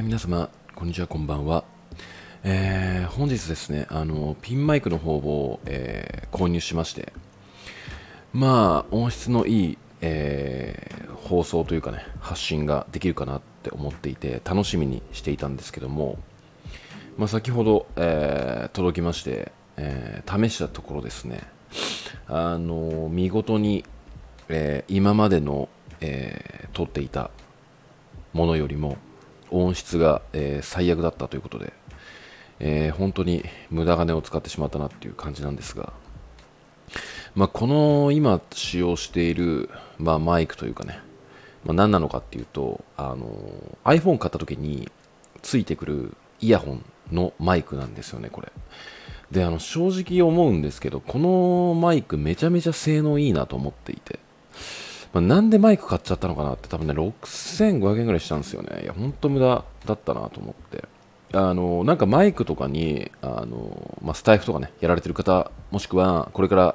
ー、皆様、こんにちは、こんばんは。えー、本日ですね、あの、ピンマイクの方を、えー、購入しまして、まあ、音質のいい、えー、放送というかね、発信ができるかなって思っていて、楽しみにしていたんですけども、まあ、先ほど、えー、届きまして、えー、試したところですね、あの、見事に、えー、今までの、えー、撮っていたものよりも音質が、えー、最悪だったということで、えー、本当に無駄金を使ってしまったなっていう感じなんですが、まあ、この今使用している、まあ、マイクというかね、まあ、何なのかっていうとあの iPhone 買った時についてくるイヤホンのマイクなんですよねこれ。であの正直思うんですけどこのマイクめちゃめちゃ性能いいなと思っていて。まあ、なんでマイク買っちゃったのかなって多分ね、6500円ぐらいしたんですよね。いや、ほんと無駄だったなと思って。あの、なんかマイクとかに、あの、まあ、スタイフとかね、やられてる方、もしくはこれから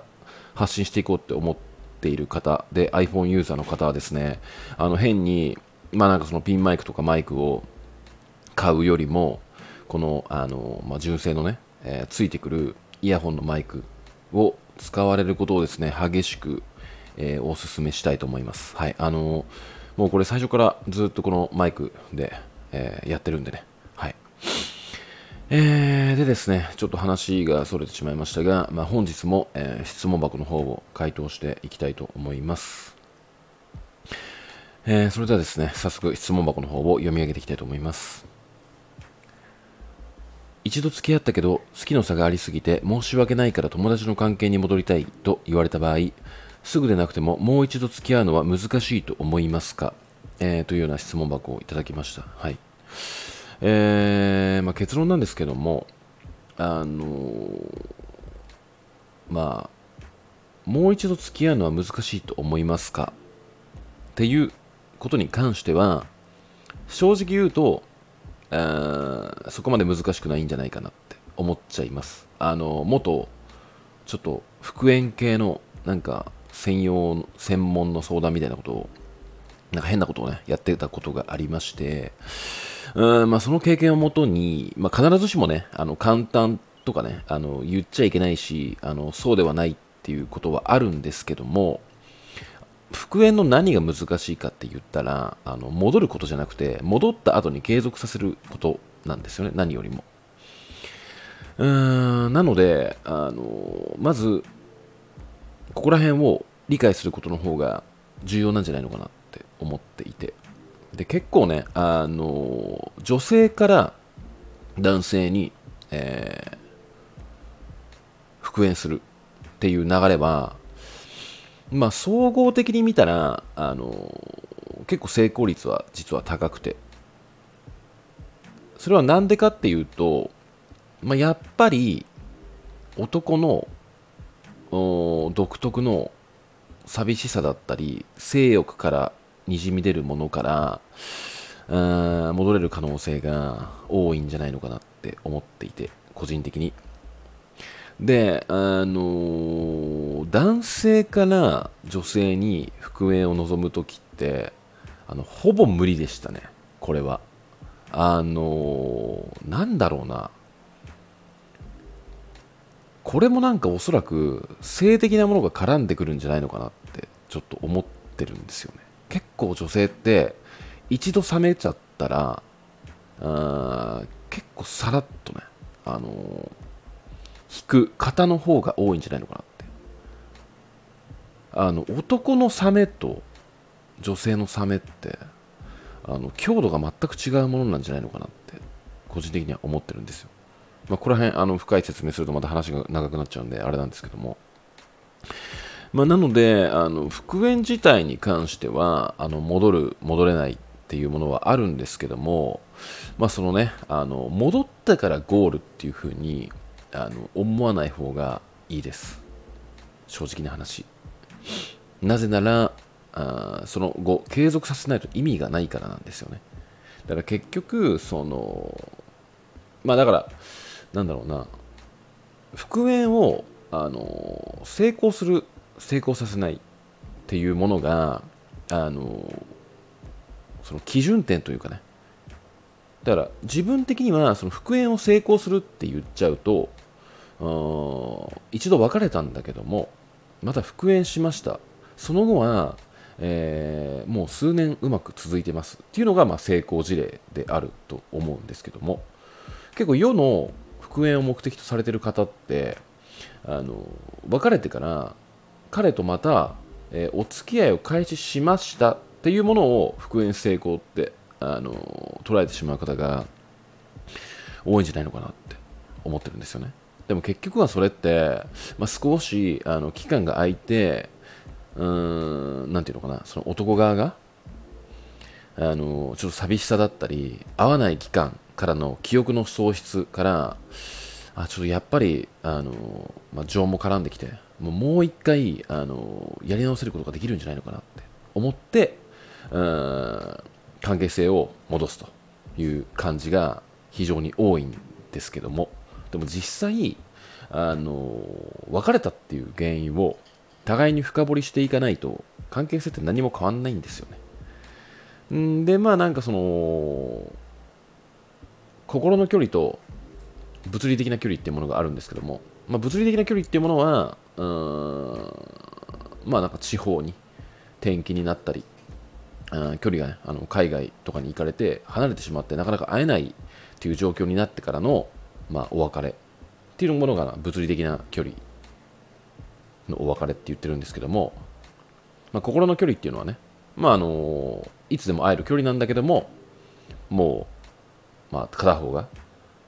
発信していこうって思っている方で、iPhone ユーザーの方はですね、あの、変に、まあなんかそのピンマイクとかマイクを買うよりも、この、あの、まあ、純正のね、えー、ついてくるイヤホンのマイクを使われることをですね、激しくえー、おすすめしたいと思います。はい。あのー、もうこれ最初からずっとこのマイクで、えー、やってるんでね。はい。えー、でですね、ちょっと話がそれてしまいましたが、まあ、本日も、え、質問箱の方を回答していきたいと思います。え、それではですね、早速質問箱の方を読み上げていきたいと思います。一度付き合ったけど好きの差がありすぎて申し訳ないから友達の関係に戻りたいと言われた場合すぐでなくてももう一度付き合うのは難しいと思いますか、えー、というような質問箱をいただきました。はいえーまあ、結論なんですけども、あのー、まあ、もう一度付き合うのは難しいと思いますか？っていうことに関しては、正直言うと、あそこまで難しくないんじゃないかなって思っちゃいます。あの、元、ちょっと復縁系のなんか専用、専門の相談みたいなことを、なんか変なことをね、やってたことがありまして、うん、まあその経験をもとに、まあ必ずしもね、あの簡単とかね、あの言っちゃいけないし、あのそうではないっていうことはあるんですけども、復縁の何が難しいかって言ったら、あの戻ることじゃなくて、戻った後に継続させることなんですよね、何よりも。うーん、なので、あの、まず、ここら辺を理解することの方が重要なんじゃないのかなって思っていて。で結構ねあの女性から男性に、えー、復縁するっていう流れはまあ総合的に見たらあの結構成功率は実は高くて。それは何でかっていうと、まあ、やっぱり男の独特の寂しさだったり性欲からにじみ出るものから戻れる可能性が多いんじゃないのかなって思っていて個人的に。であの男性から女性に復縁を望む時ってあのほぼ無理でしたねこれは。あのなんだろうな。これもなんかおそらく性的なものが絡んでくるんじゃないのかなってちょっと思ってるんですよね。結構女性って一度冷めちゃったらあ結構さらっとねあのー、引く方の方が多いんじゃないのかなって。あの男のサメと女性のサメってあの強度が全く違うものなんじゃないのかなって個人的には思ってるんですよ。まあ、ここら辺あの深い説明するとまた話が長くなっちゃうんであれなんですけども、まあ、なのであの復縁自体に関してはあの戻る戻れないっていうものはあるんですけども、まあ、そのねあの戻ったからゴールっていうふうにあの思わない方がいいです。正直な話。なぜならあその後継続させないと意味がないからなんですよね。だから結局そのまあだからなんだろうな。復縁をあの成功する成功させないっていうものがあのその基準点というかね。だから自分的にはその復縁を成功するって言っちゃうと一度別れたんだけどもまた復縁しました。その後は、えー、もう数年うまく続いてますっていうのがまあ成功事例であると思うんですけども。結構世の復縁を目的とされてる方ってあの別れてから彼とまた、えー、お付き合いを開始しましたっていうものを復縁成功ってあの捉えてしまう方が多いんじゃないのかなって思ってるんですよね。でも結局はそれって、まあ、少しあの期間が空いてうーんなんていうのかなその男側があのちょっと寂しさだったり合わない期間からの記憶の喪失からあちょっとやっぱりあの、まあ、情も絡んできてもうもう一回あのやり直せることができるんじゃないのかなって思ってうん関係性を戻すという感じが非常に多いんですけどもでも実際あの別れたっていう原因を互いに深掘りしていかないと関係性って何も変わんないんですよね。んでまあなんかその心の距離と物理的な距離っていうものがあるんですけども、まあ、物理的な距離っていうものはうんまあなんか地方に転勤になったり距離が、ね、あの海外とかに行かれて離れてしまってなかなか会えないっていう状況になってからの、まあ、お別れっていうものが物理的な距離のお別れって言ってるんですけども、まあ、心の距離っていうのはね、まあ、あのいつでも会える距離なんだけどももう、まあ、片方が、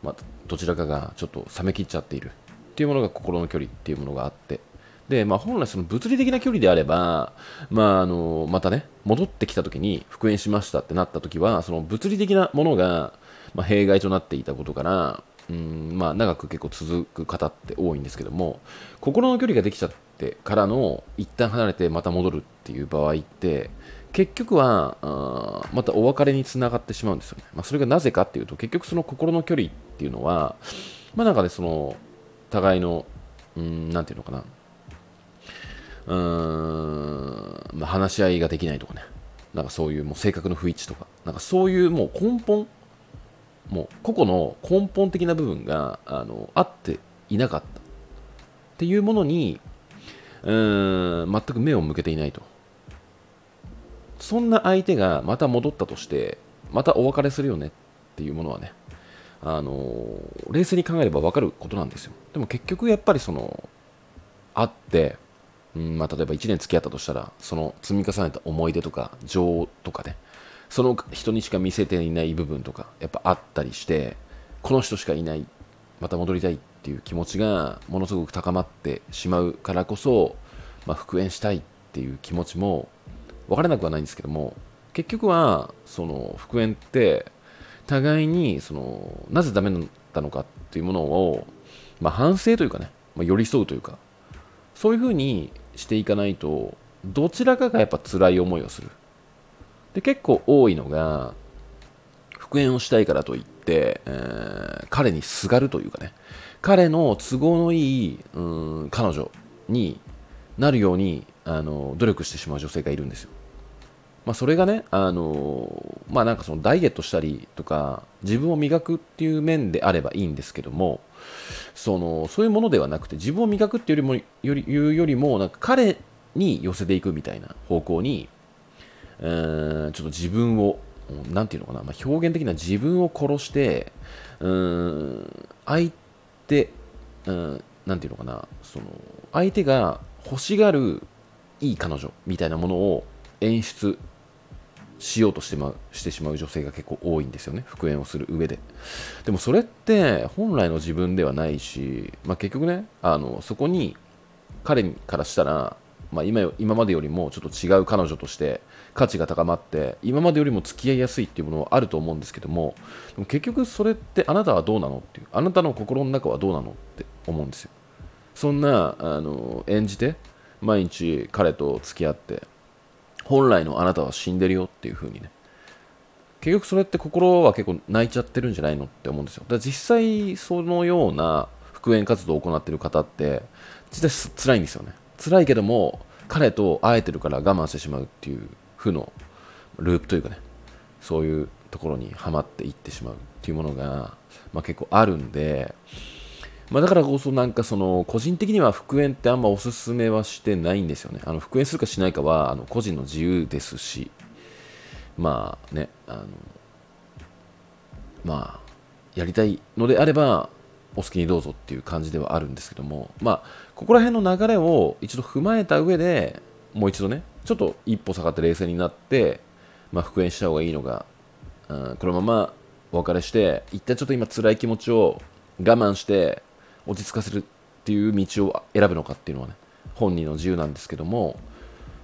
まあ、どちらかがちょっと冷めきっちゃっている。っていうものが心の距離っていうものがあって。で、まあ、本来その物理的な距離であれば、まあ、あのまたね戻ってきた時に復縁しましたってなった時はその物理的なものが、まあ、弊害となっていたことからうんまあ、長く結構続く方って多いんですけども心の距離ができちゃってからの一旦離れてまた戻るっていう場合って結局はあまたお別れにつながってしまうんですよね、まあ、それがなぜかっていうと結局その心の距離っていうのはまあなんかねその互いのうんなんていうのかな。うーん、まあ、話し合いができないとかね、なんかそういうもう性格の不一致とか、なんかそういうもう根本、もう個々の根本的な部分があのあっていなかった。っていうものに、うーん、全く目を向けていないと。そんな相手がまた戻ったとして、またお別れするよねっていうものはね、あの冷静に考えれば分かることなんですよ。でも結局やっぱりその、あって、うんまあ、例えば1年付き合ったとしたらその積み重ねた思い出とか情とかねその人にしか見せていない部分とかやっぱあったりしてこの人しかいないまた戻りたいっていう気持ちがものすごく高まってしまうからこそ、まあ、復縁したいっていう気持ちも分からなくはないんですけども結局はその復縁って互いにそのなぜダメだったのかっていうものを、まあ、反省というかね、まあ、寄り添うというかそういうふうにしていかないとどちらかがやっぱ辛い思いをする。で結構多いのが復縁をしたいからといって、えー、彼にすがるというかね彼の都合のいいうん彼女になるようにあの努力してしまう女性がいるんですよ。まあ、それがね、あのまあ、なんかそのダイエットしたりとか自分を磨くっていう面であればいいんですけどもそのそういうものではなくて自分を磨くっていうよりもよりいうよりもなんか彼に寄せていくみたいな方向に、えー、ちょっと自分をなんていうのかな、まあ、表現的な自分を殺してうん相手うんなんていうのかなその相手が欲しがるいい彼女みたいなものを演出しようとして,、ま、してしまう女性が結構多いんですよね。復縁をする上で。でもそれって本来の自分ではないし、まあ、結局ねあのそこに彼からしたら、まあ今、今までよりもちょっと違う彼女として価値が高まって今までよりも付き合いやすいっていうものはあると思うんですけどもでも結局それってあなたはどうなのっていうあなたの心の中はどうなのって思うんですよ。そんなあの演じて毎日彼と付き合って本来のあなたは死んでるよっていう風にね。結局それって心は結構泣いちゃってるんじゃないのって思うんですよ。だから実際そのような復縁活動を行ってる方って実際辛いんですよね。辛いけども彼と会えてるから我慢してしまうっていう負のループというかね。そういうところにはまっていってしまうっていうものが、まあ、結構あるんで、まあ、だからこそなんかその個人的には復縁ってあんまおすすめはしてないんですよね。あの復縁するかしないかはあの個人の自由ですしまあねあのまあやりたいのであればお好きにどうぞっていう感じではあるんですけどもまあここら辺の流れを一度踏まえた上でもう一度ねちょっと一歩下がって冷静になって、まあ、復縁した方がいいのが、うん、このままお別れして一旦ちょっと今辛い気持ちを我慢して落ち着かせるっていう道を選ぶのかっていうのはね本人の自由なんですけども、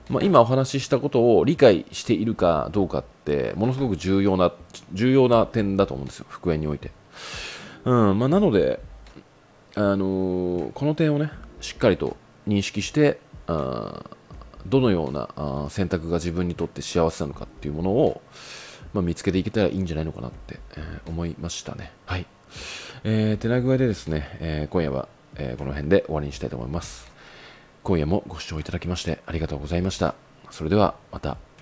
まあ、今お話ししたことを理解しているかどうかってものすごく重要な重要な点だと思うんですよ復縁において、うんまあ、なので、あのー、この点をねしっかりと認識してあどのようなあ選択が自分にとって幸せなのかっていうものを、まあ、見つけていけたらいいんじゃないのかなって、えー、思いましたね。はい。えー、手な具合でですね、えー、今夜は、えー、この辺で終わりにしたいと思います。今夜もご視聴いただきましてありがとうございました。それではまた。